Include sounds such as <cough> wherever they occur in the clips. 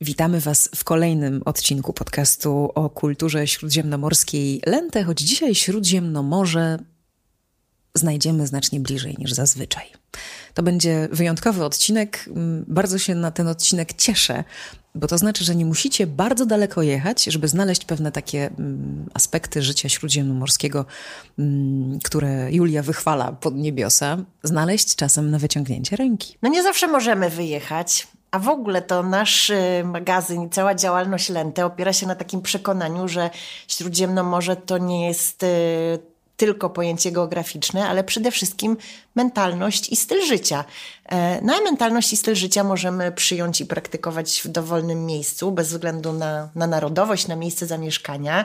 Witamy Was w kolejnym odcinku podcastu o kulturze śródziemnomorskiej Lente, choć dzisiaj Śródziemnomorze znajdziemy znacznie bliżej niż zazwyczaj. To będzie wyjątkowy odcinek. Bardzo się na ten odcinek cieszę, bo to znaczy, że nie musicie bardzo daleko jechać, żeby znaleźć pewne takie aspekty życia śródziemnomorskiego, które Julia wychwala pod niebiosa, znaleźć czasem na wyciągnięcie ręki. No nie zawsze możemy wyjechać. A w ogóle to nasz y, magazyn i cała działalność Lente opiera się na takim przekonaniu, że Śródziemnomorze to nie jest y, tylko pojęcie geograficzne, ale przede wszystkim mentalność i styl życia. E, no a mentalność i styl życia możemy przyjąć i praktykować w dowolnym miejscu, bez względu na, na narodowość, na miejsce zamieszkania.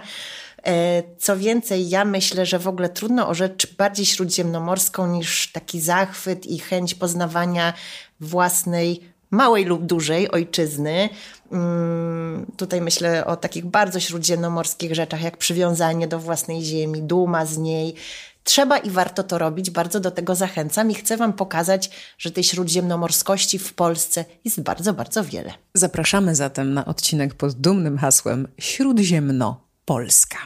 E, co więcej, ja myślę, że w ogóle trudno o rzecz bardziej śródziemnomorską niż taki zachwyt i chęć poznawania własnej małej lub dużej ojczyzny. Mm, tutaj myślę o takich bardzo śródziemnomorskich rzeczach, jak przywiązanie do własnej ziemi, duma z niej. Trzeba i warto to robić, bardzo do tego zachęcam i chcę Wam pokazać, że tej śródziemnomorskości w Polsce jest bardzo, bardzo wiele. Zapraszamy zatem na odcinek pod dumnym hasłem Śródziemno Polska.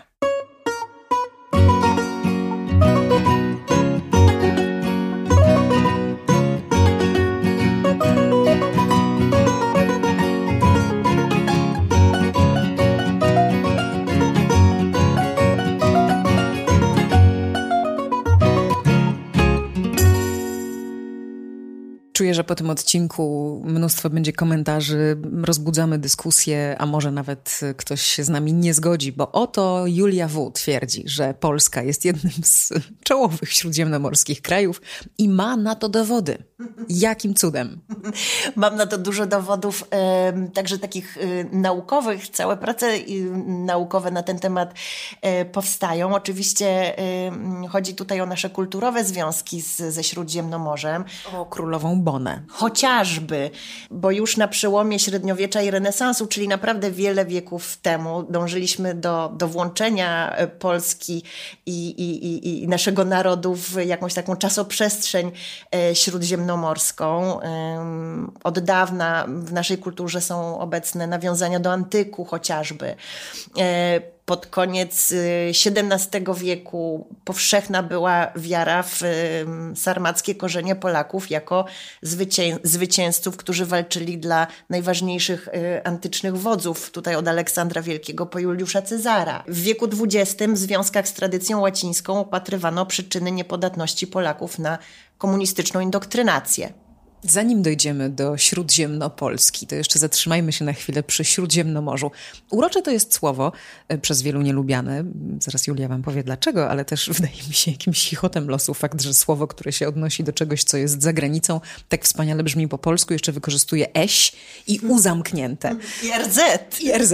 Czuję, że po tym odcinku mnóstwo będzie komentarzy, rozbudzamy dyskusję, a może nawet ktoś się z nami nie zgodzi, bo oto Julia W. twierdzi, że Polska jest jednym z czołowych śródziemnomorskich krajów i ma na to dowody. Jakim cudem? Mam na to dużo dowodów, także takich y, naukowych. Całe prace y, naukowe na ten temat e, powstają. Oczywiście chodzi tutaj o nasze kulturowe związki z, ze Śródziemnomorzem. O królową Chociażby, bo już na przełomie średniowiecza i renesansu, czyli naprawdę wiele wieków temu, dążyliśmy do, do włączenia e, Polski i, i, i, i naszego narodu w jakąś taką czasoprzestrzeń e, śródziemnomorską. Od dawna w naszej kulturze są obecne nawiązania do antyku chociażby e, pod koniec XVII y, wieku powszechna była wiara w sarmackie korzenie Polaków jako zwycię zwycięzców, którzy walczyli dla najważniejszych y, antycznych wodzów, tutaj od Aleksandra Wielkiego po Juliusza Cezara. W wieku XX w związkach z tradycją łacińską opatrywano przyczyny niepodatności Polaków na komunistyczną indoktrynację. Zanim dojdziemy do Śródziemnopolski, to jeszcze zatrzymajmy się na chwilę przy Śródziemnomorzu. Urocze to jest słowo, e, przez wielu nielubiane. Zaraz Julia wam powie dlaczego, ale też <laughs> wydaje mi się jakimś chichotem losu fakt, że słowo, które się odnosi do czegoś, co jest za granicą, tak wspaniale brzmi po polsku, jeszcze wykorzystuje eś i u zamknięte. I RZ. I RZ.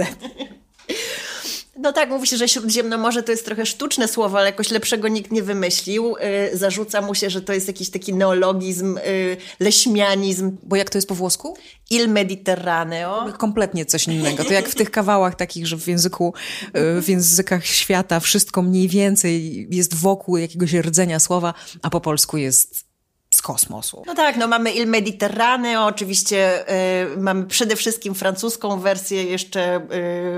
No tak, mówi się, że Śródziemnomorze to jest trochę sztuczne słowo, ale jakoś lepszego nikt nie wymyślił. Yy, zarzuca mu się, że to jest jakiś taki neologizm, yy, leśmianizm. Bo jak to jest po włosku? Il Mediterraneo. Kompletnie coś innego. To jak w tych kawałach takich, że w języku, yy, w językach świata wszystko mniej więcej jest wokół jakiegoś rdzenia słowa, a po polsku jest kosmosu. No tak, no mamy Il Mediterraneo, oczywiście y, mamy przede wszystkim francuską wersję jeszcze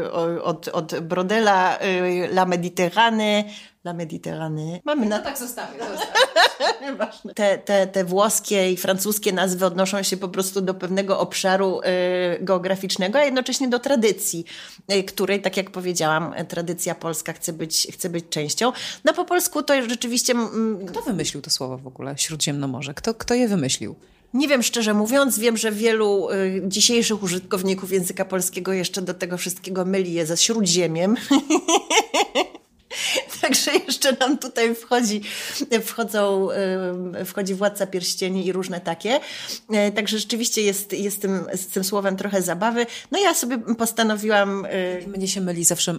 y, od, od Brodela, y, La Méditerranée, La Méditerranée. Mamy na... No tak zostawię. <laughs> zostawię. te, te, te włoskie i francuskie nazwy odnoszą się po prostu do pewnego obszaru y, geograficznego, a jednocześnie do tradycji, y, której, tak jak powiedziałam, tradycja polska chce być, chce być częścią. No po polsku to rzeczywiście... Mm, kto wymyślił to słowo w ogóle, Śródziemnomorze? Kto, kto je wymyślił? Nie wiem szczerze mówiąc, wiem, że wielu y, dzisiejszych użytkowników języka polskiego jeszcze do tego wszystkiego myli je ze śródziemiem. <laughs> Także jeszcze nam tutaj wchodzi, wchodzą, wchodzi Władca Pierścieni i różne takie. E, także rzeczywiście jest, jest tym, z tym słowem trochę zabawy. No ja sobie postanowiłam... E, Mnie się myli zawsze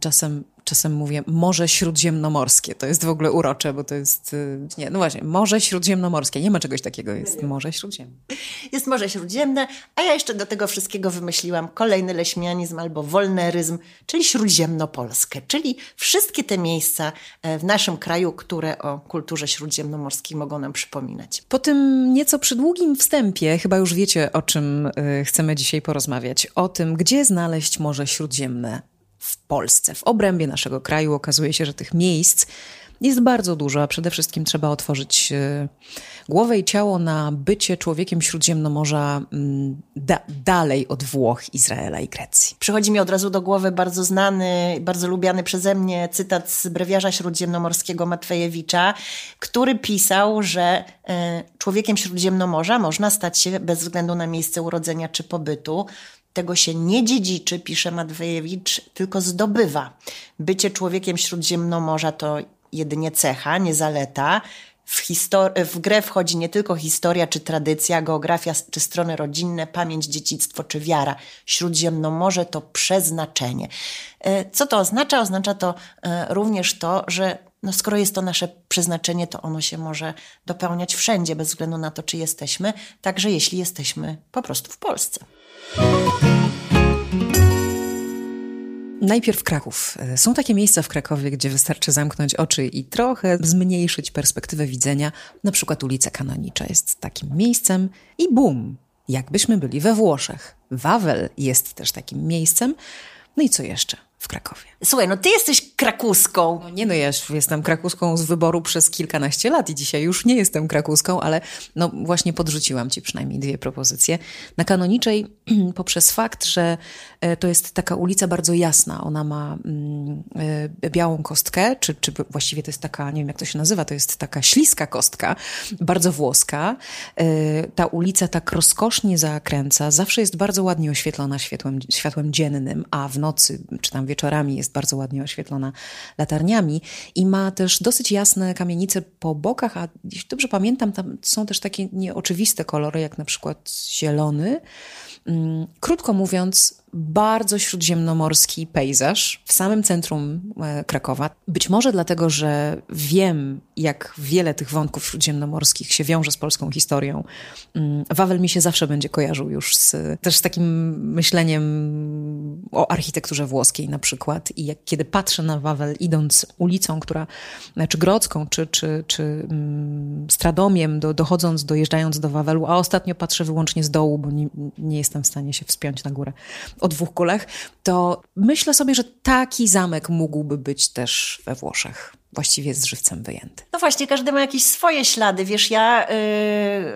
czasem czasem mówię Morze Śródziemnomorskie. To jest w ogóle urocze, bo to jest, y, nie, no właśnie, Morze Śródziemnomorskie. Nie ma czegoś takiego, jest Morze Śródziemne. Jest Morze Śródziemne, a ja jeszcze do tego wszystkiego wymyśliłam kolejny leśmianizm albo wolneryzm, czyli Śródziemnopolskę, czyli wszystkie te miejsca e, w naszym kraju, które o kulturze śródziemnomorskiej mogą nam przypominać. Po tym nieco przydługim wstępie, chyba już wiecie, o czym y, chcemy dzisiaj porozmawiać. O tym, gdzie znaleźć Morze Śródziemne w Polsce, w obrębie naszego kraju. Okazuje się, że tych miejsc jest bardzo dużo, a przede wszystkim trzeba otworzyć e, głowę i ciało na bycie człowiekiem Śródziemnomorza mm, da dalej od Włoch, Izraela i Grecji. Przychodzi mi od razu do głowy bardzo znany, bardzo lubiany przeze mnie cytat z brewiarza śródziemnomorskiego Matwejewicza, który pisał, że e, człowiekiem Śródziemnomorza można stać się bez względu na miejsce urodzenia czy pobytu. Tego się nie dziedziczy, pisze Matwejewicz, tylko zdobywa. Bycie człowiekiem Śródziemnomorza to jedynie cecha, nie zaleta. W, w, grę wchodzi nie tylko historia czy tradycja, geografia czy strony rodzinne, pamięć, dziedzictwo czy wiara. Śródziemnomorze to przeznaczenie. E, co to oznacza? Oznacza to e, również to, że no skoro jest to nasze przeznaczenie, to ono się może dopełniać wszędzie, bez względu na to, czy jesteśmy, także jeśli jesteśmy po prostu w Polsce. Najpierw Kraków. E, są takie miejsca w Krakowie, gdzie wystarczy zamknąć oczy i trochę zmniejszyć perspektywę widzenia. Na przykład ulica Kanonicza jest takim miejscem i bum, jakbyśmy byli we Włoszech. Wawel jest też takim miejscem. No i co jeszcze? W Krakowie. Słuchaj, no ty jesteś krakuską. No nie no, ja jestem krakuską z wyboru przez kilkanaście lat i dzisiaj już nie jestem krakuską, ale no właśnie podrzuciłam ci przynajmniej dwie propozycje. Na Kanoniczej <clears throat> poprzez fakt, że e, to jest taka ulica bardzo jasna. Ona ma mm, e, białą kostkę, czy, czy właściwie to jest taka, nie wiem jak to się nazywa, to jest taka śliska kostka, bardzo włoska. E, ta ulica tak rozkosznie zakręca, zawsze jest bardzo ładnie oświetlona światłem, światłem dziennym, a w nocy, czy tam wieczorami jest bardzo ładnie oświetlona latarniami i ma też dosyć jasne kamienice po bokach, a jeśli dobrze pamiętam, tam są też takie nieoczywiste kolory, jak na przykład zielony. Mm, krótko mówiąc, bardzo śródziemnomorski pejzaż w samym centrum e, Krakowa. Być może dlatego, że wiem, jak wiele tych wątków śródziemnomorskich się wiąże z polską historią. Mm, Wawel mi się zawsze będzie kojarzył już z, też z takim myśleniem o architekturze włoskiej na przykład. I jak, kiedy patrzę na Wawel idąc ulicą, która, czy Grodzką, czy, czy, czy um, Stradomiem, do, dochodząc, dojeżdżając do Wawelu, a ostatnio patrzę wyłącznie z dołu, bo nie, nie jestem w stanie się wspiąć na górę o dwóch kulach, to myślę sobie, że taki zamek mógłby być też we Włoszech właściwie z żywcem wyjęty. No właśnie, każdy ma jakieś swoje ślady. Wiesz, ja y,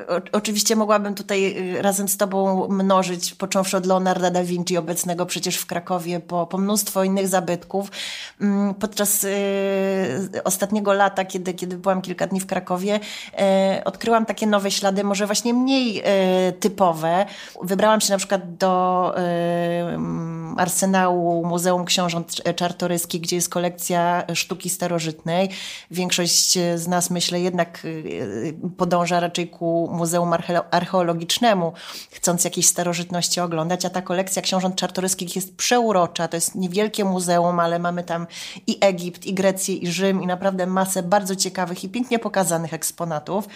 o, oczywiście mogłabym tutaj y, razem z Tobą mnożyć, począwszy od Leonarda da Vinci, obecnego przecież w Krakowie, po, po mnóstwo innych zabytków. Mm, podczas y, ostatniego lata, kiedy, kiedy byłam kilka dni w Krakowie, odkryłam takie nowe ślady, może właśnie mniej typowe. Wybrałam się na przykład do mm, Arsenału Muzeum Książąt Czartoryskich, gdzie jest kolekcja sztuki starożytnej Większość z nas, myślę, jednak y, podąża raczej ku Muzeum Archeologicznemu, chcąc jakieś starożytności oglądać, a ta kolekcja książąt czartoryskich jest przeurocza. To jest niewielkie muzeum, ale mamy tam i Egipt, i Grecję, i Rzym, i naprawdę masę bardzo ciekawych i pięknie pokazanych eksponatów.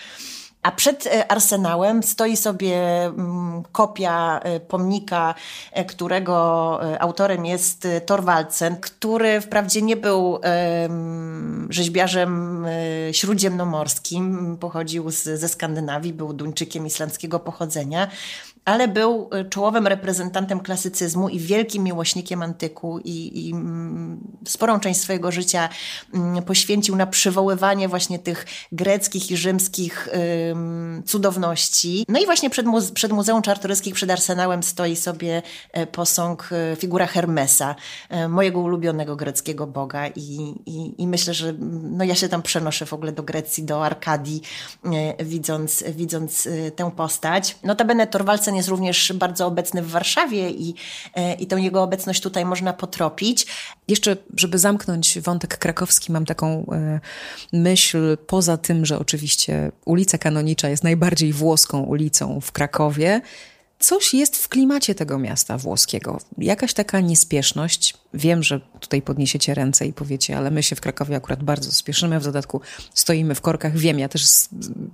A przed e, arsenałem stoi sobie mm, kopia e, pomnika, e, którego autorem jest Thorwaldsen, który wprawdzie nie był rzeźbiarzem śródziemnomorskim, pochodził z, ze Skandynawii, był Duńczykiem islandzkiego pochodzenia, ale był y, czołowym reprezentantem klasycyzmu i wielkim miłośnikiem antyku i, i mm, sporą część swojego życia mm, poświęcił na przywoływanie właśnie tych greckich i rzymskich cudowności. No i właśnie przed, muze przed Muzeum Czartoryskich, przed Arsenałem stoi sobie e, posąg, e, figura Hermesa, e, mojego ulubionego greckiego boga i, i, i myślę, że mm, no ja się tam przenoszę w ogóle do Grecji, do Arkadii, widząc, widząc tę postać. Notabene Torwalce jest również bardzo obecny w Warszawie i, e, i tą jego obecność tutaj można potropić. Jeszcze, żeby zamknąć wątek krakowski, mam taką e, myśl, poza tym, że oczywiście ulica Kanonicza jest najbardziej włoską ulicą w Krakowie, coś jest w klimacie tego miasta włoskiego. Jakaś taka niespieszność. Wiem, że tutaj podniesiecie ręce i powiecie, ale my się w Krakowie akurat bardzo spieszymy. W dodatku stoimy w korkach. Wiem, ja też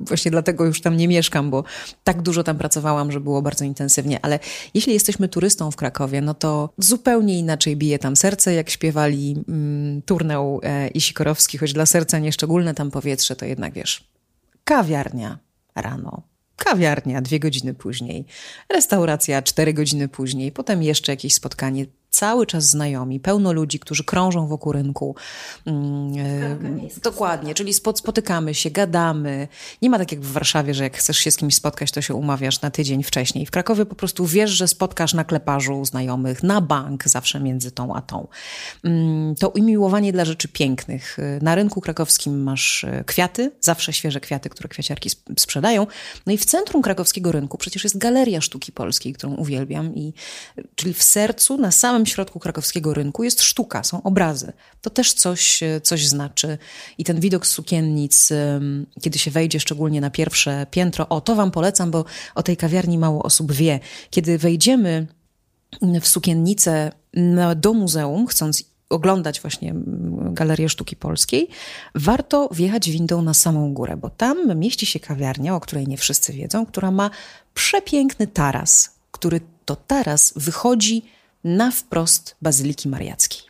właśnie dlatego już tam nie mieszkam, bo tak dużo tam pracowałam, że było bardzo intensywnie. Ale jeśli jesteśmy turystą w Krakowie, no to zupełnie inaczej bije tam serce, jak śpiewali mm, Turnał e, i Sikorowski, choć dla serca nieszczególne tam powietrze, to jednak wiesz, kawiarnia rano, kawiarnia dwie godziny później, restauracja cztery godziny później, potem jeszcze jakieś spotkanie cały czas znajomi, pełno ludzi, którzy krążą wokół rynku. Mm, e, dokładnie, czyli spotykamy się, gadamy. Nie ma tak jak w Warszawie, że jak chcesz się z kimś spotkać, to się umawiasz na tydzień wcześniej. W Krakowie po prostu wiesz, że spotkasz na kleparzu znajomych, na bank zawsze między tą a tą. Mm, to umiłowanie dla rzeczy pięknych. Na rynku krakowskim masz e, kwiaty, zawsze świeże kwiaty, które kwiaciarki sprzedają. No i w centrum krakowskiego rynku przecież jest Galeria Sztuki Polskiej, którą uwielbiam. I, czyli w sercu, na samym środku krakowskiego rynku jest sztuka, są obrazy. To też coś, e, coś znaczy. I ten widok z sukiennic, kiedy się wejdzie szczególnie na pierwsze piętro, o to wam polecam, bo o tej kawiarni mało osób wie. Kiedy wejdziemy w sukiennicę do muzeum, chcąc oglądać właśnie Galerię Sztuki Polskiej, warto wjechać windą na samą górę, bo tam mieści się kawiarnia, o której nie wszyscy wiedzą, która ma przepiękny taras, który to taras wychodzi na wprost Bazyliki Mariackiej.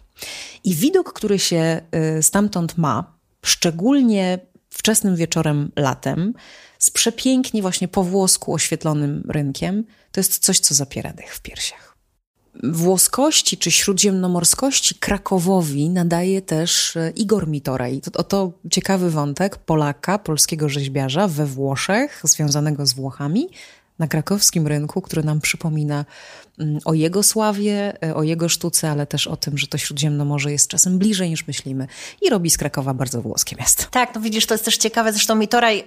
I widok, który się y, stamtąd ma, szczególnie wczesnym wieczorem latem, z przepięknie właśnie po włosku oświetlonym rynkiem, to jest coś, co zapiera dech w piersiach. Włoskości czy śródziemnomorskości Krakowowi nadaje też y, Igor Mitorej. To, to ciekawy wątek Polaka, polskiego rzeźbiarza we Włoszech, związanego z Włochami, na krakowskim rynku, który nam przypomina mm, o jego sławie, e, o jego sztuce, ale też o tym, że to Śródziemnomorze jest czasem bliżej niż myślimy i robi z Krakowa bardzo włoskie miasto. Tak, no widzisz, to jest też ciekawe. Zresztą Mitoraj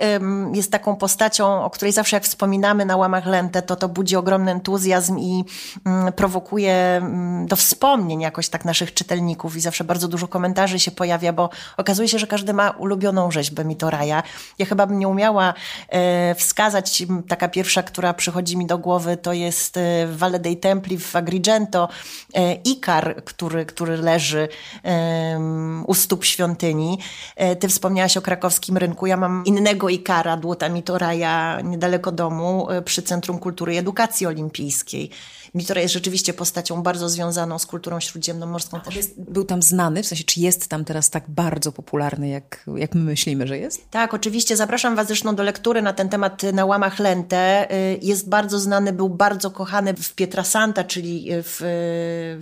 jest taką postacią, o której zawsze jak wspominamy na łamach Lentę, to to budzi ogromny entuzjazm i ym, prowokuje ym, do wspomnień jakoś tak naszych czytelników i zawsze bardzo dużo komentarzy się pojawia, bo okazuje się, że każdy ma ulubioną rzeźbę Mitoraja. Ja chyba bym nie umiała e, wskazać taka pierwsza, która która przychodzi mi do głowy, to jest e, Valle dei Templi w Agrigento, e, Ikar, który, który leży u stóp świątyni. E, ty wspomniałaś o krakowskim rynku. Ja mam innego Ikara, Dłuta Mitoraja, niedaleko domu, przy Centrum Kultury i Edukacji Olimpijskiej. Mitora jest rzeczywiście postacią bardzo związaną z kulturą śródziemnomorską. A jest, był tam znany, w sensie czy jest tam teraz tak bardzo popularny, jak, jak my myślimy, że jest? Tak, oczywiście. Zapraszam Was zresztą do lektury na ten temat na łamach Lente. Y, jest bardzo znany, był bardzo kochany w Pietrasanta, czyli w,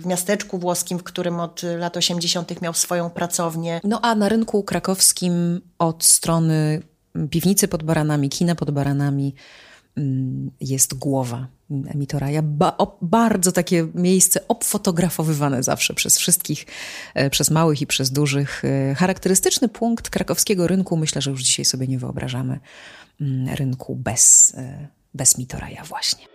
w miasteczku włoskim, w którym od lat 80. miał swoją pracownię. No a na rynku krakowskim od strony piwnicy pod baranami, kina pod baranami, jest głowa Emitora. Ba bardzo takie miejsce obfotografowywane zawsze przez wszystkich, e, przez małych i przez dużych. E, charakterystyczny punkt krakowskiego rynku, myślę, że już dzisiaj sobie nie wyobrażamy mm, rynku bez, e, bez Mitoraja właśnie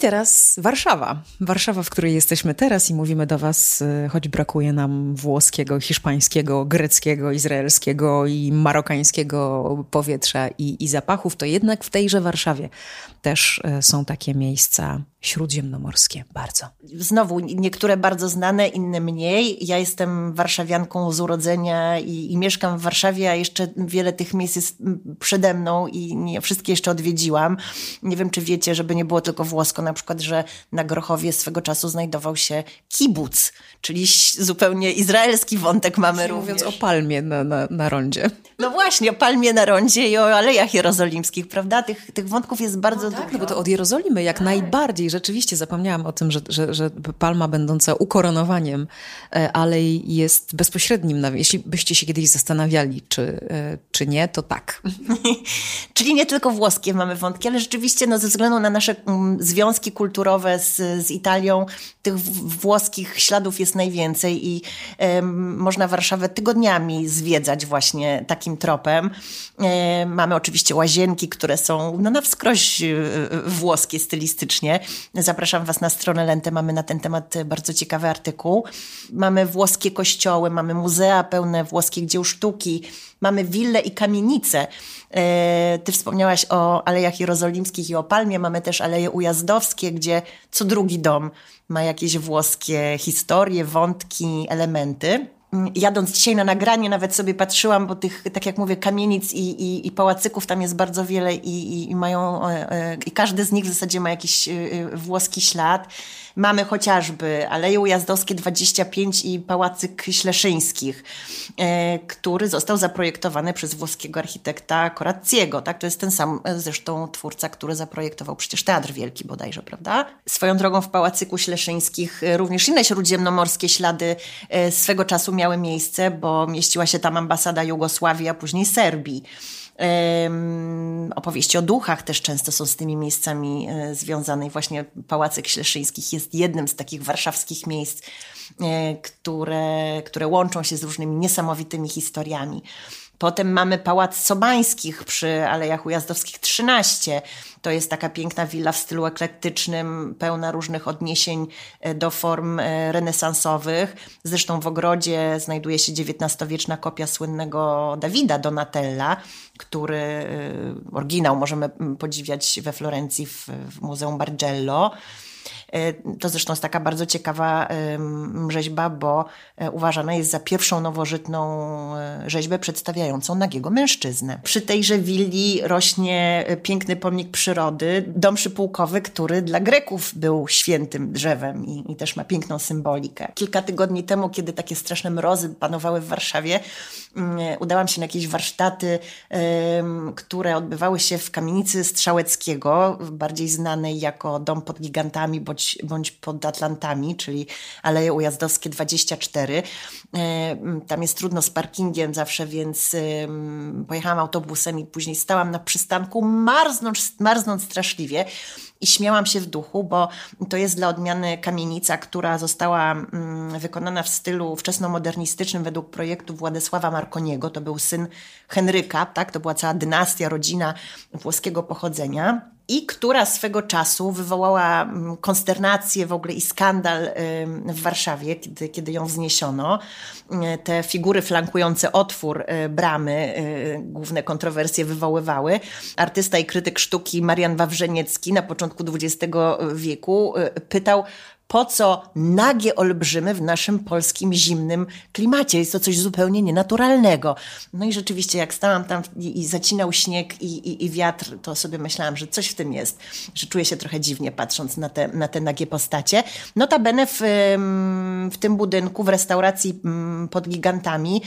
teraz Warszawa. Warszawa, w której jesteśmy teraz i mówimy do Was, y, choć brakuje nam włoskiego, hiszpańskiego, greckiego, izraelskiego i marokańskiego powietrza i, i zapachów, to jednak w tejże Warszawie też y, są takie miejsca śródziemnomorskie. Bardzo. Znowu, niektóre bardzo znane, inne mniej. Ja jestem warszawianką z urodzenia i, i, mieszkam w Warszawie, a jeszcze wiele tych miejsc jest przede mną i nie wszystkie jeszcze odwiedziłam. Nie wiem, czy wiecie, żeby nie było tylko włosko, na przykład, że na Grochowie swego czasu znajdował się kibuc, czyli zupełnie izraelski wątek mamy również. Mówiąc o palmie na, na, na rondzie. No właśnie, o palmie na rondzie i o alejach jerozolimskich, prawda? Tych, tych wątków jest bardzo no tak, dużo. No bo to od Jerozolimy jak tak. Rzeczywiście zapomniałam o tym, że, że, że palma będąca ukoronowaniem e, alej jest bezpośrednim. Jeśli byście się kiedyś zastanawiali, czy, e, czy nie, to tak. <laughs> Czyli nie tylko włoskie mamy wątki, ale rzeczywiście no, ze względu na nasze mm, związki kulturowe z, z Italią, tych włoskich śladów jest najwięcej i można Warszawę tygodniami zwiedzać właśnie takim tropem. E, mamy oczywiście łazienki, które są no, na wskroś włoskie stylistycznie. Zapraszam Was na stronę Lente, mamy na ten temat bardzo ciekawy artykuł. Mamy włoskie kościoły, mamy muzea pełne włoskich dzieł sztuki, mamy wille i kamienice. E, ty wspomniałaś o Alejach Jerozolimskich i o Palmie, mamy też Aleje Ujazdowskie, gdzie co drugi dom ma jakieś włoskie historie, wątki, elementy. Jadąc dzisiaj na nagranie, nawet sobie patrzyłam, bo tych, tak jak mówię, kamienic i, i, i pałacyków tam jest bardzo wiele i, i, i mają, e, e, i każdy z nich w zasadzie ma jakiś włoski ślad. Mamy chociażby Aleje Ujazdowskie 25 i Pałacyk Śleszyńskich, e, który został zaprojektowany przez włoskiego architekta Corazziego. Tak? To jest ten sam e, zresztą twórca, który zaprojektował przecież Teatr Wielki bodajże, prawda? Swoją drogą w Pałacyku Śleszyńskich e, również inne śródziemnomorskie ślady swego czasu miały miejsce, bo mieściła się tam ambasada Jugosławii, a później Serbii. Opowieści o duchach też często są z tymi miejscami e, związane właśnie Pałacyk Śleszyńskich jest jednym z takich warszawskich miejsc, e, które, które łączą się z różnymi niesamowitymi historiami. Potem mamy Pałac Sobańskich przy Alejach Ujazdowskich 13. To jest taka piękna willa w stylu eklektycznym, pełna różnych odniesień e, do form e, renesansowych. Zresztą w ogrodzie znajduje się XIX-wieczna kopia słynnego Dawida Donatella, który e, oryginał możemy podziwiać we Florencji w, w Muzeum Bargello. E, to zresztą jest taka bardzo ciekawa rzeźba, bo e, uważana jest za pierwszą nowożytną e, rzeźbę przedstawiającą nagiego mężczyznę. Przy tejże willi rośnie piękny pomnik przyrody, dom przypułkowy, który dla Greków był świętym drzewem i, i też ma piękną symbolikę. Kilka tygodni temu, kiedy takie straszne mrozy panowały w Warszawie, mm, udałam się na jakieś warsztaty, które odbywały się w kamienicy Strzałeckiego, bardziej znanej jako dom pod gigantami, bądź bądź, bądź pod Atlantami, czyli Aleje Ujazdowskie 24. E, tam jest trudno z parkingiem zawsze, więc pojechałam autobusem i później stałam na przystanku, marznąc, marznąc straszliwie i śmiałam się w duchu, bo to jest dla odmiany kamienica, która została wykonana w stylu wczesnomodernistycznym według projektu Władysława Marconiego. To był syn Henryka, tak? to była cała dynastia, rodzina włoskiego pochodzenia i która swego czasu wywołała mm, konsternację w ogóle i skandal w Warszawie, kiedy, kiedy ją wzniesiono. E, te figury flankujące otwór e, bramy e, główne kontrowersje wywoływały. Artysta i krytyk sztuki Marian Wawrzeniecki na początku XX wieku pytał, po co nagie olbrzymy w naszym polskim zimnym klimacie. Jest to coś zupełnie nienaturalnego. No i rzeczywiście, jak stałam tam i, i zacinał śnieg i, i, i, wiatr, to sobie myślałam, że coś w tym jest, że czuję się trochę dziwnie patrząc na te, na te nagie postacie. Notabene w, w tym budynku, w restauracji mm, pod gigantami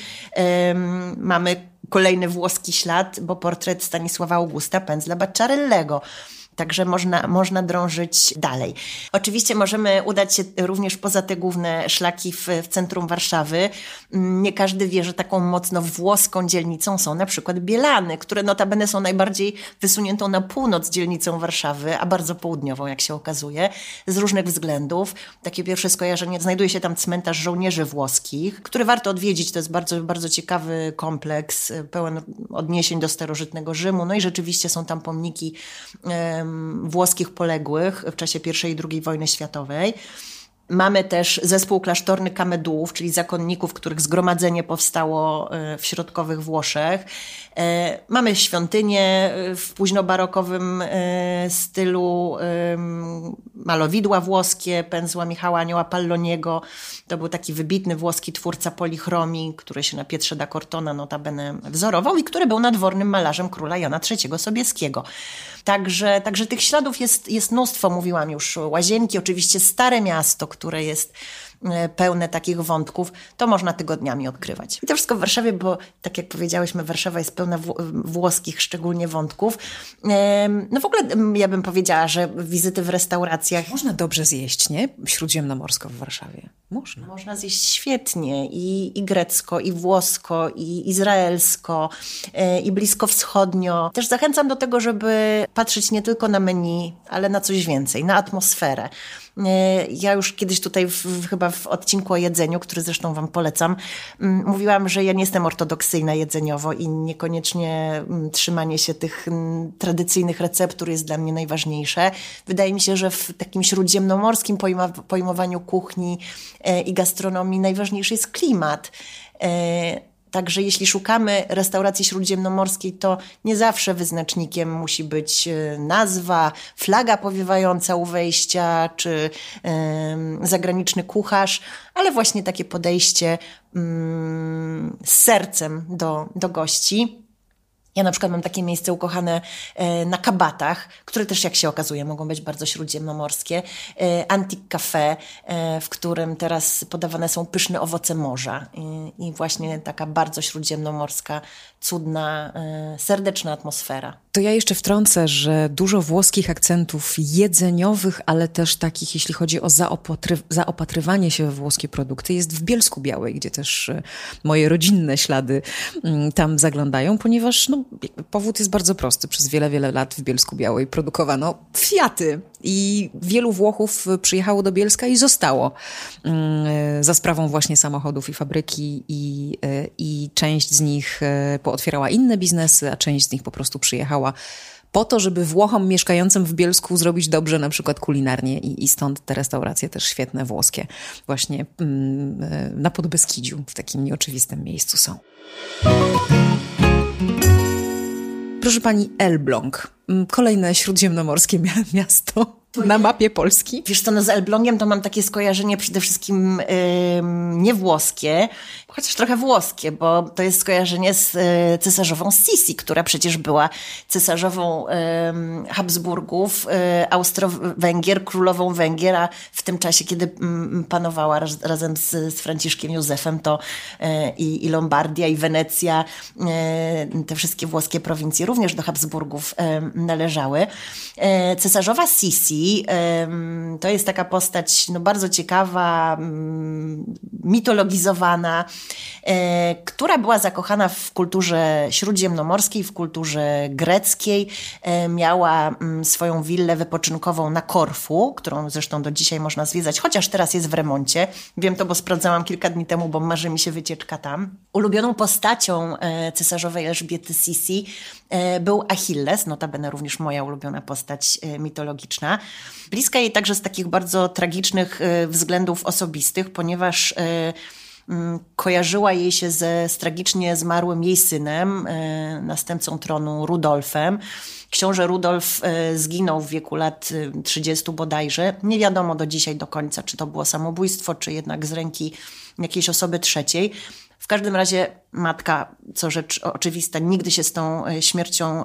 mamy kolejny włoski ślad, bo portret Stanisława Augusta Pędzla Bacciarellego. Także można, można drążyć dalej. Oczywiście możemy udać się również poza te główne szlaki w, w centrum Warszawy. Nie każdy wie, że taką mocno włoską dzielnicą są na przykład Bielany, które notabene są najbardziej wysuniętą na północ dzielnicą Warszawy, a bardzo południową, jak się okazuje, z różnych względów. Takie pierwsze skojarzenie, znajduje się tam cmentarz żołnierzy włoskich, który warto odwiedzić. To jest bardzo, bardzo ciekawy kompleks, pełen odniesień do starożytnego Rzymu. No i rzeczywiście są tam pomniki włoskich poległych w czasie I i II wojny światowej. Mamy też zespół klasztorny kamedułów, czyli zakonników, których zgromadzenie powstało e, w środkowych Włoszech. E, mamy świątynię e, w późnobarokowym stylu, malowidła włoskie, pędzła Michała Anioła Palloniego. To był taki wybitny włoski twórca polichromii, który się na Pietrze da Cortona notabene wzorował i który był nadwornym malarzem króla Jana III Sobieskiego. Także, także tych śladów jest, jest mnóstwo, mówiłam już. Łazienki, oczywiście Stare Miasto, które jest e, pełne takich wątków, to można tygodniami odkrywać. I to wszystko w Warszawie, bo tak jak powiedziałyśmy, Warszawa jest pełna włoskich szczególnie wątków. No w ogóle ja bym powiedziała, że wizyty w restauracjach... Można dobrze zjeść, nie? Śródziemnomorsko w Warszawie. Można. Można zjeść świetnie i, i grecko, i włosko, i izraelsko, e, i bliskowschodnio. Też zachęcam do tego, żeby patrzeć nie tylko na menu, ale na coś więcej, na atmosferę. E, ja już kiedyś tutaj w, chyba w odcinku o jedzeniu, który zresztą Wam polecam, mm, mówiłam, że ja nie jestem ortodoksyjna jedzeniowo i niekoniecznie mm, trzymanie się tych mm, tradycyjnych receptur jest dla mnie najważniejsze. Wydaje mi się, że w takim śródziemnomorskim pojmowaniu kuchni e, i gastronomii najważniejszy jest klimat. Także jeśli szukamy restauracji śródziemnomorskiej, to nie zawsze wyznacznikiem musi być e, nazwa, flaga powiewająca u wejścia, czy zagraniczny kucharz, ale właśnie takie podejście mm, z sercem do, do gości. Ja na przykład mam takie miejsce ukochane e, na Kabatach, które też jak się okazuje mogą być bardzo śródziemnomorskie. E, Antique Cafe, e, w którym teraz podawane są pyszne owoce morza i właśnie taka bardzo śródziemnomorska, cudna, serdeczna atmosfera. To ja jeszcze wtrącę, że dużo włoskich akcentów jedzeniowych, ale też takich, jeśli chodzi o zaopatry zaopatrywanie się we włoskie produkty, jest w Bielsku Białej, gdzie też moje rodzinne ślady mm, tam zaglądają, ponieważ no, powód jest bardzo prosty. Przez wiele, wiele lat w Bielsku Białej produkowano Fiaty i wielu Włochów przyjechało do Bielska i zostało mm, za sprawą właśnie samochodów i fabryki i, e, i część z nich e, pootwierała inne biznesy, a część z nich po prostu przyjechała po to, żeby Włochom mieszkającym w Bielsku zrobić dobrze na przykład kulinarnie i, i stąd te restauracje też świetne włoskie właśnie mm, e, na Podbeskidziu w takim nieoczywistym miejscu są. Proszę pani, Elbląg. Kolejne śródziemnomorskie <laughs> miasto na mapie Polski? Wiesz co, no z Elblągiem to mam takie skojarzenie przede wszystkim yy, nie włoskie, chociaż trochę włoskie, bo to jest skojarzenie z yy, cesarzową Sisi, która przecież była cesarzową Habsburgów, yy, Austro-Węgier, królową Węgier, a w tym czasie, kiedy panowała raz, razem z, Franciszkiem Józefem, to yy, i, i Lombardia, i Wenecja, te wszystkie włoskie prowincje również do Habsburgów należały. Cesarzowa Sisi to jest taka postać no, bardzo ciekawa, mitologizowana, e, która była zakochana w kulturze śródziemnomorskiej, w kulturze greckiej. E, miała mm, swoją willę wypoczynkową na Korfu, którą zresztą do dzisiaj można zwiedzać, chociaż teraz jest w remoncie. Wiem to, bo sprawdzałam kilka dni temu, bo marzy mi się wycieczka tam. Ulubioną postacią e, cesarzowej Elżbiety Sisi był Achilles, notabene również moja ulubiona postać mitologiczna. Bliska jej także z takich bardzo tragicznych e, względów osobistych, ponieważ e, kojarzyła jej się ze z tragicznie zmarłym jej synem, e, następcą tronu Rudolfem. Książę Rudolf zginął w wieku lat 30 bodajże. Nie wiadomo do dzisiaj do końca, czy to było samobójstwo, czy jednak z ręki jakiejś osoby trzeciej. W każdym razie matka, co rzecz oczywista, nigdy się z tą śmiercią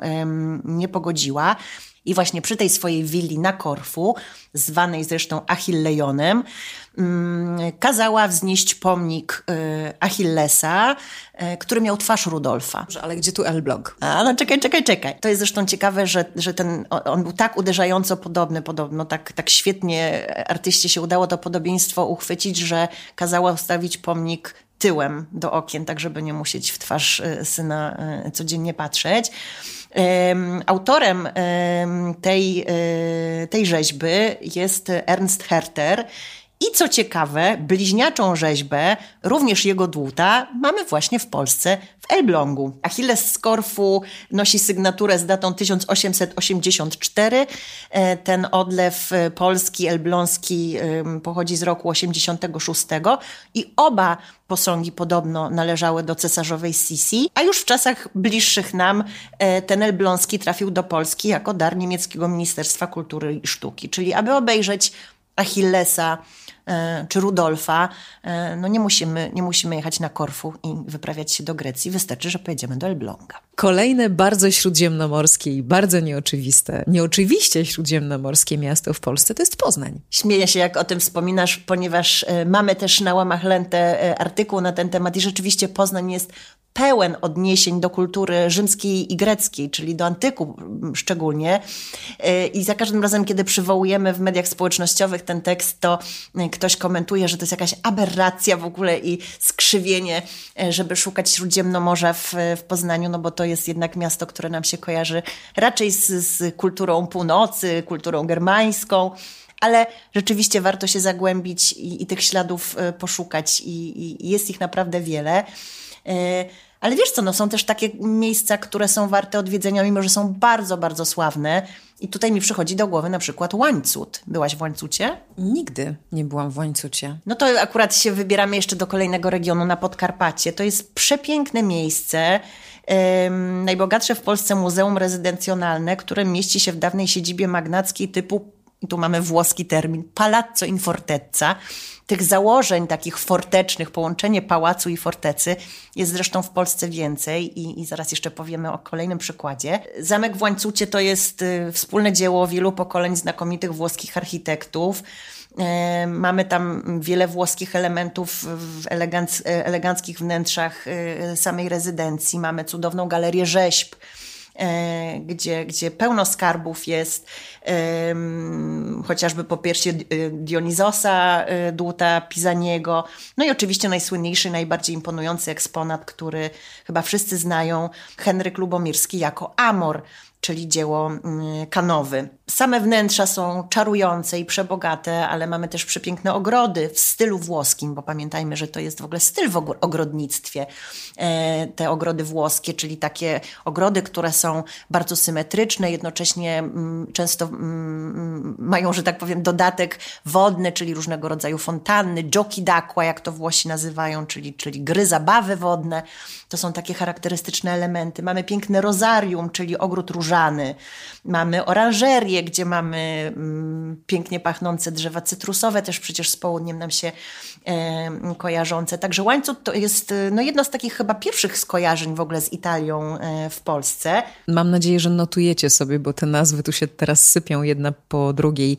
nie pogodziła. I właśnie przy tej swojej willi na Korfu, zwanej zresztą Achillejonem, mm, kazała wznieść pomnik y, Achillesa, y, który miał twarz Rudolfa. Ale gdzie tu Elbląg? A no czekaj, czekaj, czekaj. To jest zresztą ciekawe, że, że ten, on był tak uderzająco podobny, podobno tak, tak świetnie artyście się udało to podobieństwo uchwycić, że kazała ustawić pomnik tyłem do okien, tak żeby nie musieć w twarz y, syna codziennie patrzeć. Autorem tej, e, tej rzeźby jest Ernst Herter. I co ciekawe, bliźniaczą rzeźbę, również jego dłuta, mamy właśnie w Polsce Elblągu. Achilles z Korfu nosi sygnaturę z datą 1884. E, ten odlew e, polski, elbląski pochodzi z roku 86 i oba posągi podobno należały do cesarzowej Sisi, a już w czasach bliższych nam e, ten elbląski trafił do Polski jako dar niemieckiego Ministerstwa Kultury i Sztuki, czyli aby obejrzeć Achillesa, czy Rudolfa, e, no nie musimy, nie musimy jechać na Korfu i wyprawiać się do Grecji. Wystarczy, że pojedziemy do Elbląga. Kolejne bardzo śródziemnomorskie i bardzo nieoczywiste, nieoczywiście śródziemnomorskie miasto w Polsce to jest Poznań. Śmieję się, jak o tym wspominasz, ponieważ e, mamy też na łamach Lentę artykuł na ten temat i rzeczywiście Poznań jest pełen odniesień do kultury rzymskiej i greckiej, czyli do antyku szczególnie. E, I za każdym razem, kiedy przywołujemy w mediach społecznościowych ten tekst, to e, ktoś komentuje, że to jest jakaś aberracja w ogóle i skrzywienie, e, żeby szukać Śródziemnomorza w, w Poznaniu, no bo to jest jednak miasto, które nam się kojarzy raczej z, z kulturą północy, kulturą germańską, ale rzeczywiście warto się zagłębić i, i tych śladów poszukać i, i jest ich naprawdę wiele. Ale wiesz co, no są też takie miejsca, które są warte odwiedzenia, mimo że są bardzo, bardzo sławne. I tutaj mi przychodzi do głowy na przykład Łańcut. Byłaś w Łańcucie? Nigdy nie byłam w Łańcucie. No to akurat się wybieramy jeszcze do kolejnego regionu na Podkarpacie. To jest przepiękne miejsce. Um, najbogatsze w Polsce muzeum rezydencjonalne, które mieści się w dawnej siedzibie magnackiej typu, tu mamy włoski termin, Palazzo in Fortezza tych założeń takich fortecznych, połączenie pałacu i fortecy jest zresztą w Polsce więcej i, i zaraz jeszcze powiemy o kolejnym przykładzie. Zamek w Łańcucie to jest y, wspólne dzieło wielu pokoleń znakomitych włoskich architektów. E, mamy tam wiele włoskich elementów w eleganc, e, eleganckich wnętrzach e, samej rezydencji. Mamy cudowną galerię rzeźb, gdzie, gdzie pełno skarbów jest, chociażby po piersie Dionizosa e, Dłuta Pisaniego, no i oczywiście najsłynniejszy, najbardziej imponujący eksponat, który chyba wszyscy znają, Henryk Lubomirski jako Amor, czyli dzieło mm, kanowy. Same wnętrza są czarujące i przebogate, ale mamy też przepiękne ogrody w stylu włoskim, bo pamiętajmy, że to jest w ogóle styl w ogrodnictwie. E, te ogrody włoskie, czyli takie ogrody, które są bardzo symetryczne, jednocześnie mm, często mm, mają, że tak powiem, dodatek wodny, czyli różnego rodzaju fontanny, joki d'aqua, jak to Włosi nazywają, czyli, czyli gry zabawy wodne. To są takie charakterystyczne elementy. Mamy piękne rozarium, czyli ogród różany. Mamy oranżerię, gdzie mamy mm, pięknie pachnące drzewa cytrusowe, też przecież z południem nam się kojarzące. Także łańcuch to jest e, no, jedno z takich chyba pierwszych skojarzeń w ogóle z Italią e, w Polsce. Mam nadzieję, że notujecie sobie, bo te nazwy tu się teraz sypią jedna po drugiej.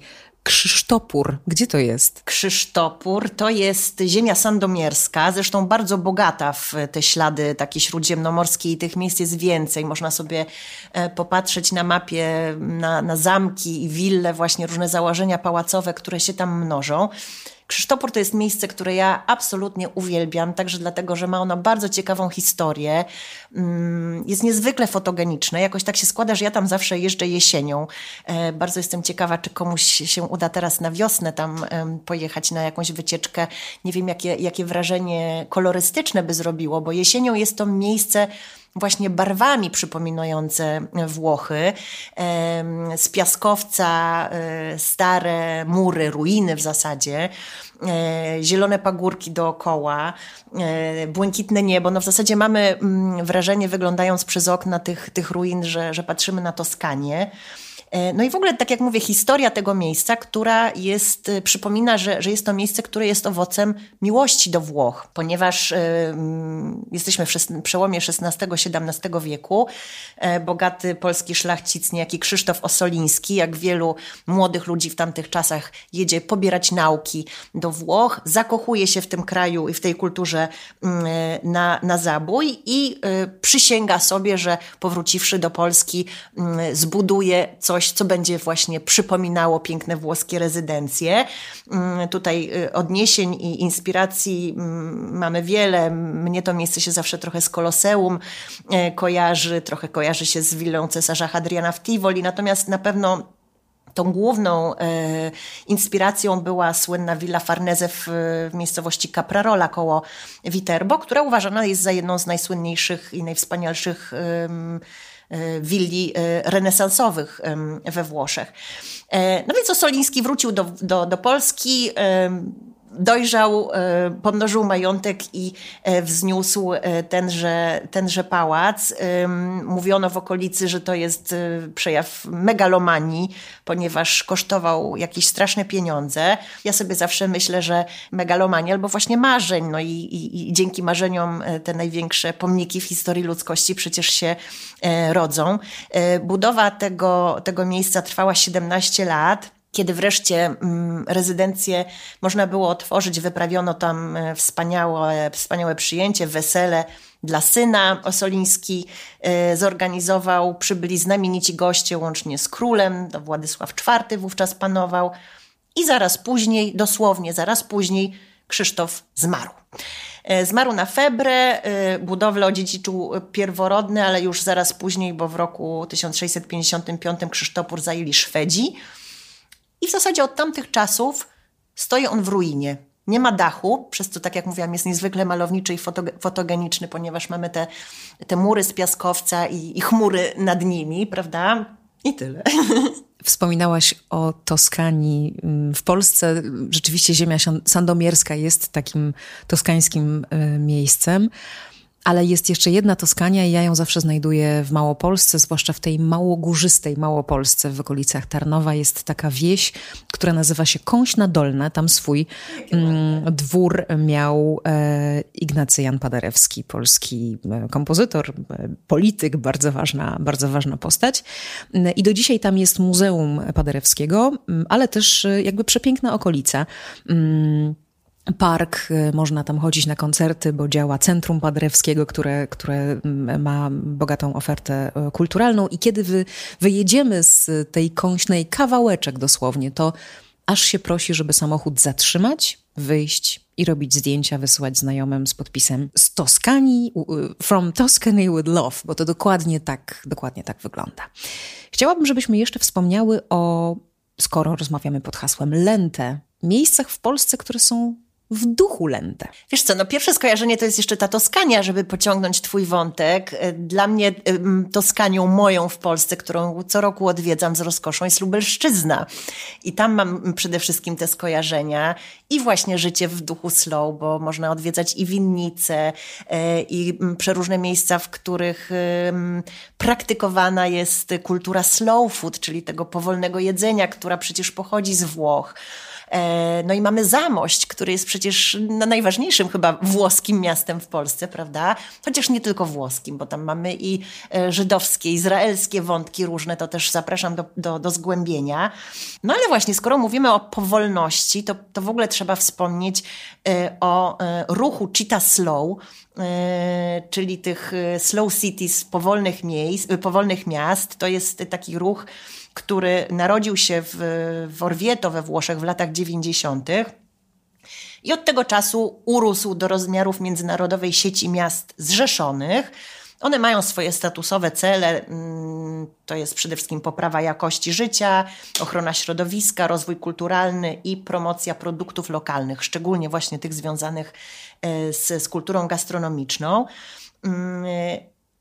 Krzysztopór. Gdzie to jest? Krzysztopór to jest ziemia sandomierska, zresztą bardzo bogata w te ślady takie śródziemnomorskie i tych miejsc jest więcej. Można sobie e, popatrzeć na mapie na, na zamki i wille, właśnie różne założenia pałacowe, które się tam mnożą. Krzysztopór to jest miejsce, które ja absolutnie uwielbiam, także dlatego, że ma ono bardzo ciekawą historię. Mm, jest niezwykle fotogeniczne. Jakoś tak się składa, że ja tam zawsze jeżdżę jesienią. E, bardzo jestem ciekawa, czy komuś się uda teraz na wiosnę tam pojechać na jakąś wycieczkę. Nie wiem, jakie, jakie wrażenie kolorystyczne by zrobiło, bo jesienią jest to miejsce właśnie barwami przypominające Włochy. Z piaskowca e, stare mury, ruiny w zasadzie, e, zielone pagórki dookoła, e, błękitne niebo. No w zasadzie mamy mm, wrażenie, wyglądając przez okna tych, tych ruin, że, że patrzymy na Toskanię. E, no i w ogóle, tak jak mówię, historia tego miejsca, która jest, e, przypomina, że, że jest to miejsce, które jest owocem miłości do Włoch, ponieważ y, jesteśmy w przełomie XVI-XVII wieku. bogaty polski szlachcic, niejaki Krzysztof Osoliński, jak wielu młodych ludzi w tamtych czasach, jedzie pobierać nauki do Włoch, zakochuje się w tym kraju i w tej kulturze na, na zabój i przysięga sobie, że powróciwszy do Polski, zbuduje coś, coś, co będzie właśnie przypominało piękne włoskie rezydencje. Mm, tutaj y, odniesień i inspiracji mm, mamy wiele. Mnie to miejsce się zawsze trochę z Koloseum e, kojarzy, trochę kojarzy się z willą cesarza Hadriana w Tivoli, natomiast na pewno Tą główną e, inspiracją była słynna Villa Farnese w, w, miejscowości Caprarola koło Viterbo, która uważana jest za jedną z najsłynniejszych i najwspanialszych e, willi e, renesansowych we Włoszech. E, no więc Osoliński wrócił do, do, do Polski dojrzał, e, pomnożył majątek i e, wzniósł e, tenże, tenże pałac. Mówiono w okolicy, że to jest przejaw megalomanii, ponieważ kosztował jakieś straszne pieniądze. Ja sobie zawsze myślę, że megalomania albo właśnie marzeń, no i, i, i dzięki marzeniom te największe pomniki w historii ludzkości przecież się rodzą. Budowa tego, tego miejsca trwała 17 lat. Kiedy wreszcie mm, rezydencję można było otworzyć, wyprawiono tam e, wspaniałe, wspaniałe przyjęcie, wesele dla syna. Osoliński e, zorganizował, przybyli znamienici goście łącznie z królem, to Władysław IV wówczas panował. I zaraz później, dosłownie zaraz później, Krzysztof zmarł. E, zmarł na febrę, budowlę odziedziczył pierworodny, ale już zaraz później, bo w roku 1655 Krzysztopór zajęli Szwedzi. I w zasadzie od tamtych czasów stoi on w ruinie. Nie ma dachu, przez co, tak jak mówiłam, jest niezwykle malowniczy i fotogeniczny, ponieważ mamy te, te mury z piaskowca i, i chmury nad nimi, prawda? I tyle. <laughs> Wspominałaś o Toskanii. Mm, w Polsce rzeczywiście ziemia sandomierska jest takim toskańskim y, miejscem. Ale jest jeszcze jedna Toskania i ja ją zawsze znajduję w Małopolsce, zwłaszcza w tej małogórzystej Małopolsce w okolicach Tarnowa. Jest taka wieś, która nazywa się Kąśna Dolna. Tam swój mm, dwór miał e, Ignacy Jan Paderewski, polski e, kompozytor, e, polityk, bardzo ważna, bardzo ważna postać. I do dzisiaj tam jest Muzeum Paderewskiego, ale też e, jakby przepiękna okolica. Mm, park, y, można tam chodzić na koncerty, bo działa Centrum Padrewskiego, które, które mm, ma bogatą ofertę y, kulturalną. I kiedy wy, wyjedziemy z tej kąśnej kawałeczek dosłownie, to aż się prosi, żeby samochód zatrzymać, wyjść i robić zdjęcia, wysyłać znajomym z podpisem z Toskanii, from Tuscany with love, bo to dokładnie tak, dokładnie tak wygląda. Chciałabym, żebyśmy jeszcze wspomniały o, skoro rozmawiamy pod hasłem Lente, miejscach w Polsce, które są w duchu Lente. Wiesz co, no pierwsze skojarzenie to jest jeszcze ta Toskania, żeby pociągnąć twój wątek. E, dla mnie Toskanią moją w Polsce, którą co roku odwiedzam z rozkoszą jest Lubelszczyzna. I tam mam przede wszystkim te skojarzenia i właśnie życie w duchu slow, bo można odwiedzać i winnice, e, i przeróżne miejsca, w których praktykowana jest kultura slow food, czyli tego powolnego jedzenia, która przecież pochodzi z Włoch. E, no i mamy Zamość, który jest przecież najważniejszym chyba włoskim miastem w Polsce, prawda? Chociaż nie tylko włoskim, bo tam mamy i e, żydowskie, izraelskie wątki różne, to też zapraszam do, do, do zgłębienia. No ale właśnie, skoro mówimy o powolności, to, to w ogóle trzeba wspomnieć e, o ruchu Cheetah Slow, czyli tych slow cities, powolnych miejsc, powolnych miast. To jest taki ruch, który narodził się w, w Orvieto we Włoszech w latach 90. I od tego czasu urósł do rozmiarów międzynarodowej sieci miast zrzeszonych. One mają swoje statusowe cele, mm, to jest przede wszystkim poprawa jakości życia, ochrona środowiska, rozwój kulturalny i promocja produktów lokalnych, szczególnie właśnie tych związanych e, z, z kulturą gastronomiczną.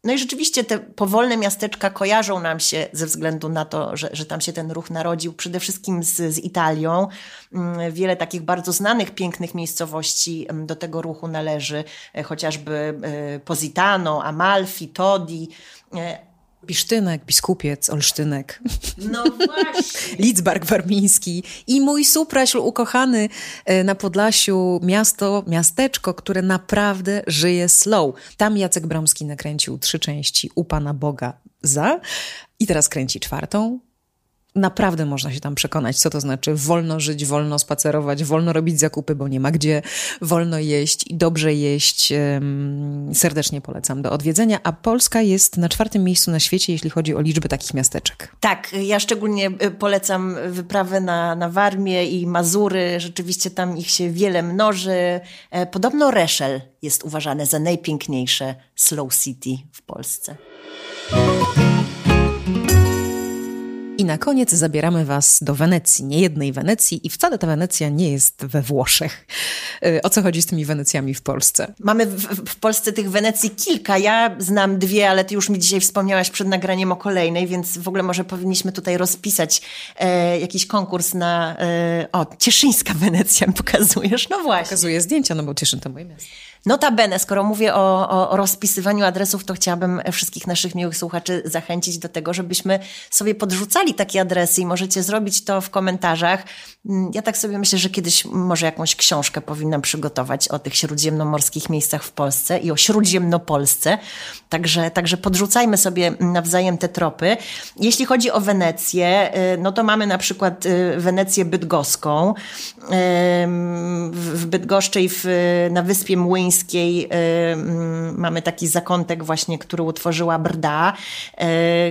No i rzeczywiście te powolne miasteczka kojarzą nam się ze względu na to, że, że tam się ten ruch narodził, przede wszystkim z, z Italią. Mm, wiele takich bardzo znanych, pięknych miejscowości mm, do tego ruchu należy, e, chociażby e, Positano, Amalfi, Todi, e, Bisztynek, Biskupiec, Olsztynek. No właśnie. <laughs> Lidzbark Warmiński i mój supraśl ukochany e, na Podlasiu, miasto, miasteczko, które naprawdę żyje slow. Tam Jacek Bromski nakręcił trzy części U Pana Boga za i teraz kręci czwartą naprawdę można się tam przekonać, co to znaczy wolno żyć, wolno spacerować, wolno robić zakupy, bo nie ma gdzie, wolno jeść i dobrze jeść. Serdecznie polecam do odwiedzenia, a Polska jest na czwartym miejscu na świecie, jeśli chodzi o liczbę takich miasteczek. Tak, ja szczególnie y, polecam wyprawę na, na Warmię i Mazury, rzeczywiście tam ich się wiele mnoży. E, podobno Reszel jest uważane za najpiękniejsze slow city w Polsce. I na koniec zabieramy Was do Wenecji, nie jednej Wenecji i wcale ta Wenecja nie jest we Włoszech. Y, o co chodzi z tymi Wenecjami w Polsce? Mamy w, w, Polsce tych Wenecji kilka. Ja znam dwie, ale ty już mi dzisiaj wspomniałaś przed nagraniem o kolejnej, więc w ogóle może powinniśmy tutaj rozpisać e, jakiś konkurs na... E, o, Cieszyńska <laughs> Wenecja pokazujesz, no właśnie. Pokazuję zdjęcia, no bo Cieszyn to moje miasto. Notabene, skoro mówię o, o, o, rozpisywaniu adresów, to chciałabym wszystkich naszych miłych słuchaczy zachęcić do tego, żebyśmy sobie podrzucali takie adresy i możecie zrobić to w komentarzach. Mm, ja tak sobie myślę, że kiedyś może jakąś książkę powinnam przygotować o tych śródziemnomorskich miejscach w Polsce i o śródziemnopolsce. Także, także podrzucajmy sobie nawzajem te tropy. Jeśli chodzi o Wenecję, y, no to mamy na przykład y, Wenecję bydgoską. W Bydgoszczy i w, na wyspie Młyńskiej y, mm, mamy taki zakątek właśnie, który utworzyła Brda.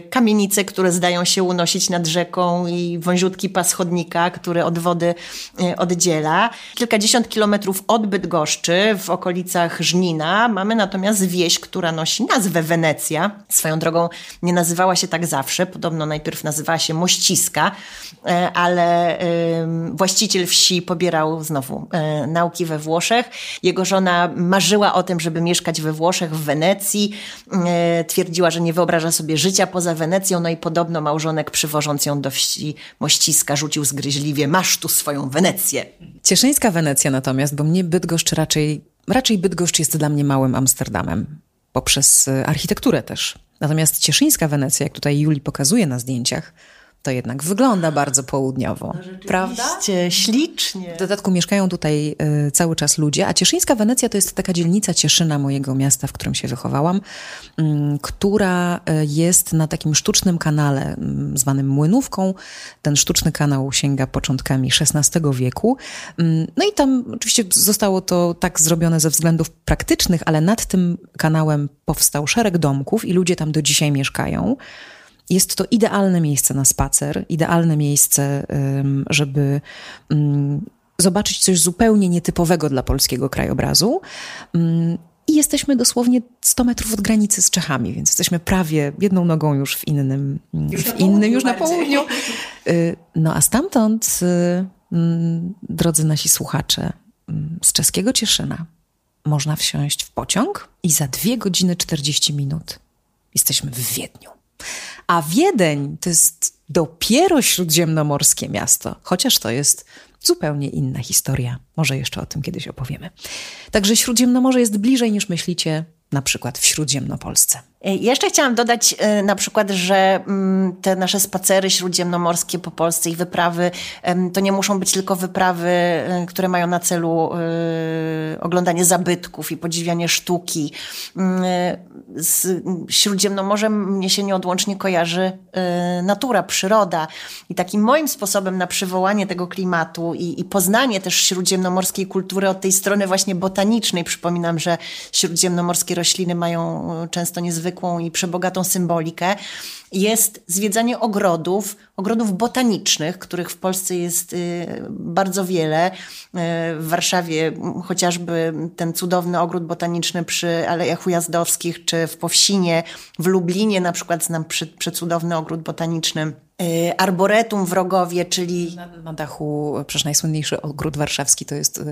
Kamienice, które zdają się unosić nad rzeką i wąziutki pas chodnika, który od wody e, oddziela. Kilkadziesiąt kilometrów od Bydgoszczy, w okolicach Żnina, mamy natomiast wieś, która nosi nazwę Wenecja. Swoją drogą nie nazywała się tak zawsze, podobno najpierw nazywała się Mościska, e, ale właściciel wsi pobierał znowu e, nauki we Włoszech. Jego żona marzyła o tym, żeby mieszkać we Włoszech, w Wenecji. Twierdziła, że nie wyobraża sobie życia poza Wenecją, no i podobno małżonek przywożąc ją do wsi Mościska rzucił zgryźliwie, masz tu swoją Wenecję. Cieszyńska Wenecja natomiast, bo mnie Bydgoszcz raczej, raczej Bydgoszcz jest dla mnie małym Amsterdamem, poprzez e, architekturę też. Natomiast Cieszyńska Wenecja, jak tutaj Juli pokazuje na zdjęciach, to jednak wygląda bardzo południowo. No prawda? ślicznie. W dodatku mieszkają tutaj y, cały czas ludzie, a Cieszyńska Wenecja to jest taka dzielnica Cieszyna mojego miasta, w którym się wychowałam, y, która jest na takim sztucznym kanale y, zwanym Młynówką. Ten sztuczny kanał sięga początkami XVI wieku. Y, no i tam oczywiście zostało to tak zrobione ze względów praktycznych, ale nad tym kanałem powstał szereg domków i ludzie tam do dzisiaj mieszkają. Jest to idealne miejsce na spacer, idealne miejsce, żeby zobaczyć coś zupełnie nietypowego dla polskiego krajobrazu. I jesteśmy dosłownie 100 metrów od granicy z Czechami, więc jesteśmy prawie jedną nogą już w innym, już w innym, już na południu. Y, no a stamtąd, y, drodzy nasi słuchacze, z czeskiego Cieszyna można wsiąść w pociąg i za 2 godziny 40 minut jesteśmy w Wiedniu. A Wiedeń to jest dopiero śródziemnomorskie miasto, chociaż to jest zupełnie inna historia. Może jeszcze o tym kiedyś opowiemy. Także Śródziemnomorze jest bliżej niż myślicie, na przykład w Śródziemnopolsce. E, jeszcze chciałam dodać e, na przykład, że mm, te nasze spacery śródziemnomorskie po Polsce i wyprawy to nie muszą być tylko wyprawy, e, które mają na celu oglądanie zabytków i podziwianie sztuki. Mm, z Śródziemnomorzem mnie się nieodłącznie kojarzy natura, przyroda. I takim moim sposobem na przywołanie tego klimatu i, i poznanie też śródziemnomorskiej kultury od tej strony właśnie botanicznej. Przypominam, że śródziemnomorskie rośliny mają często niezwykle niezwykłą i przebogatą symbolikę, jest zwiedzanie ogrodów, ogrodów botanicznych, których w Polsce jest y, bardzo wiele. Y, w Warszawie chociażby ten cudowny ogród botaniczny przy Alejach Ujazdowskich, czy w Powsinie, w Lublinie na przykład znam przecudowny ogród botaniczny. Y, arboretum w Rogowie, czyli... Na, na, dachu, przecież najsłynniejszy ogród warszawski to jest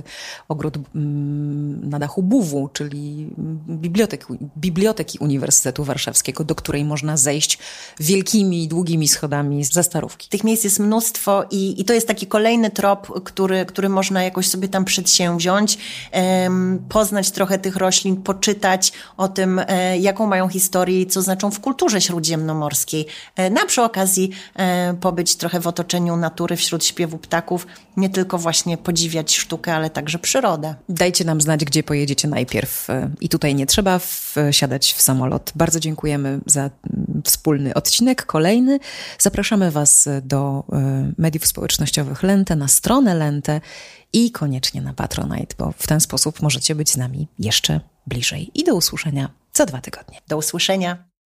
ogród mm, na dachu Buwu, czyli biblioteki, biblioteki Uniwersytetu Warszawskiego, do której można zejść wielkimi, długimi schodami ze Tych miejsc jest mnóstwo i, i to jest taki kolejny trop, który, który można jakoś sobie tam przedsięwziąć, um, poznać trochę tych roślin, poczytać o tym, e, jaką mają historię i co znaczą w kulturze śródziemnomorskiej. E, na przy okazji E, pobyć trochę w otoczeniu natury, wśród śpiewu ptaków, nie tylko właśnie podziwiać sztukę, ale także przyrodę. Dajcie nam znać, gdzie pojedziecie najpierw. E, I tutaj nie trzeba wsiadać w samolot. Bardzo dziękujemy za wspólny odcinek, kolejny. Zapraszamy Was do e, mediów społecznościowych Lente, na stronę Lente i koniecznie na Patronite, bo w ten sposób możecie być z nami jeszcze bliżej. I do usłyszenia za dwa tygodnie. Do usłyszenia.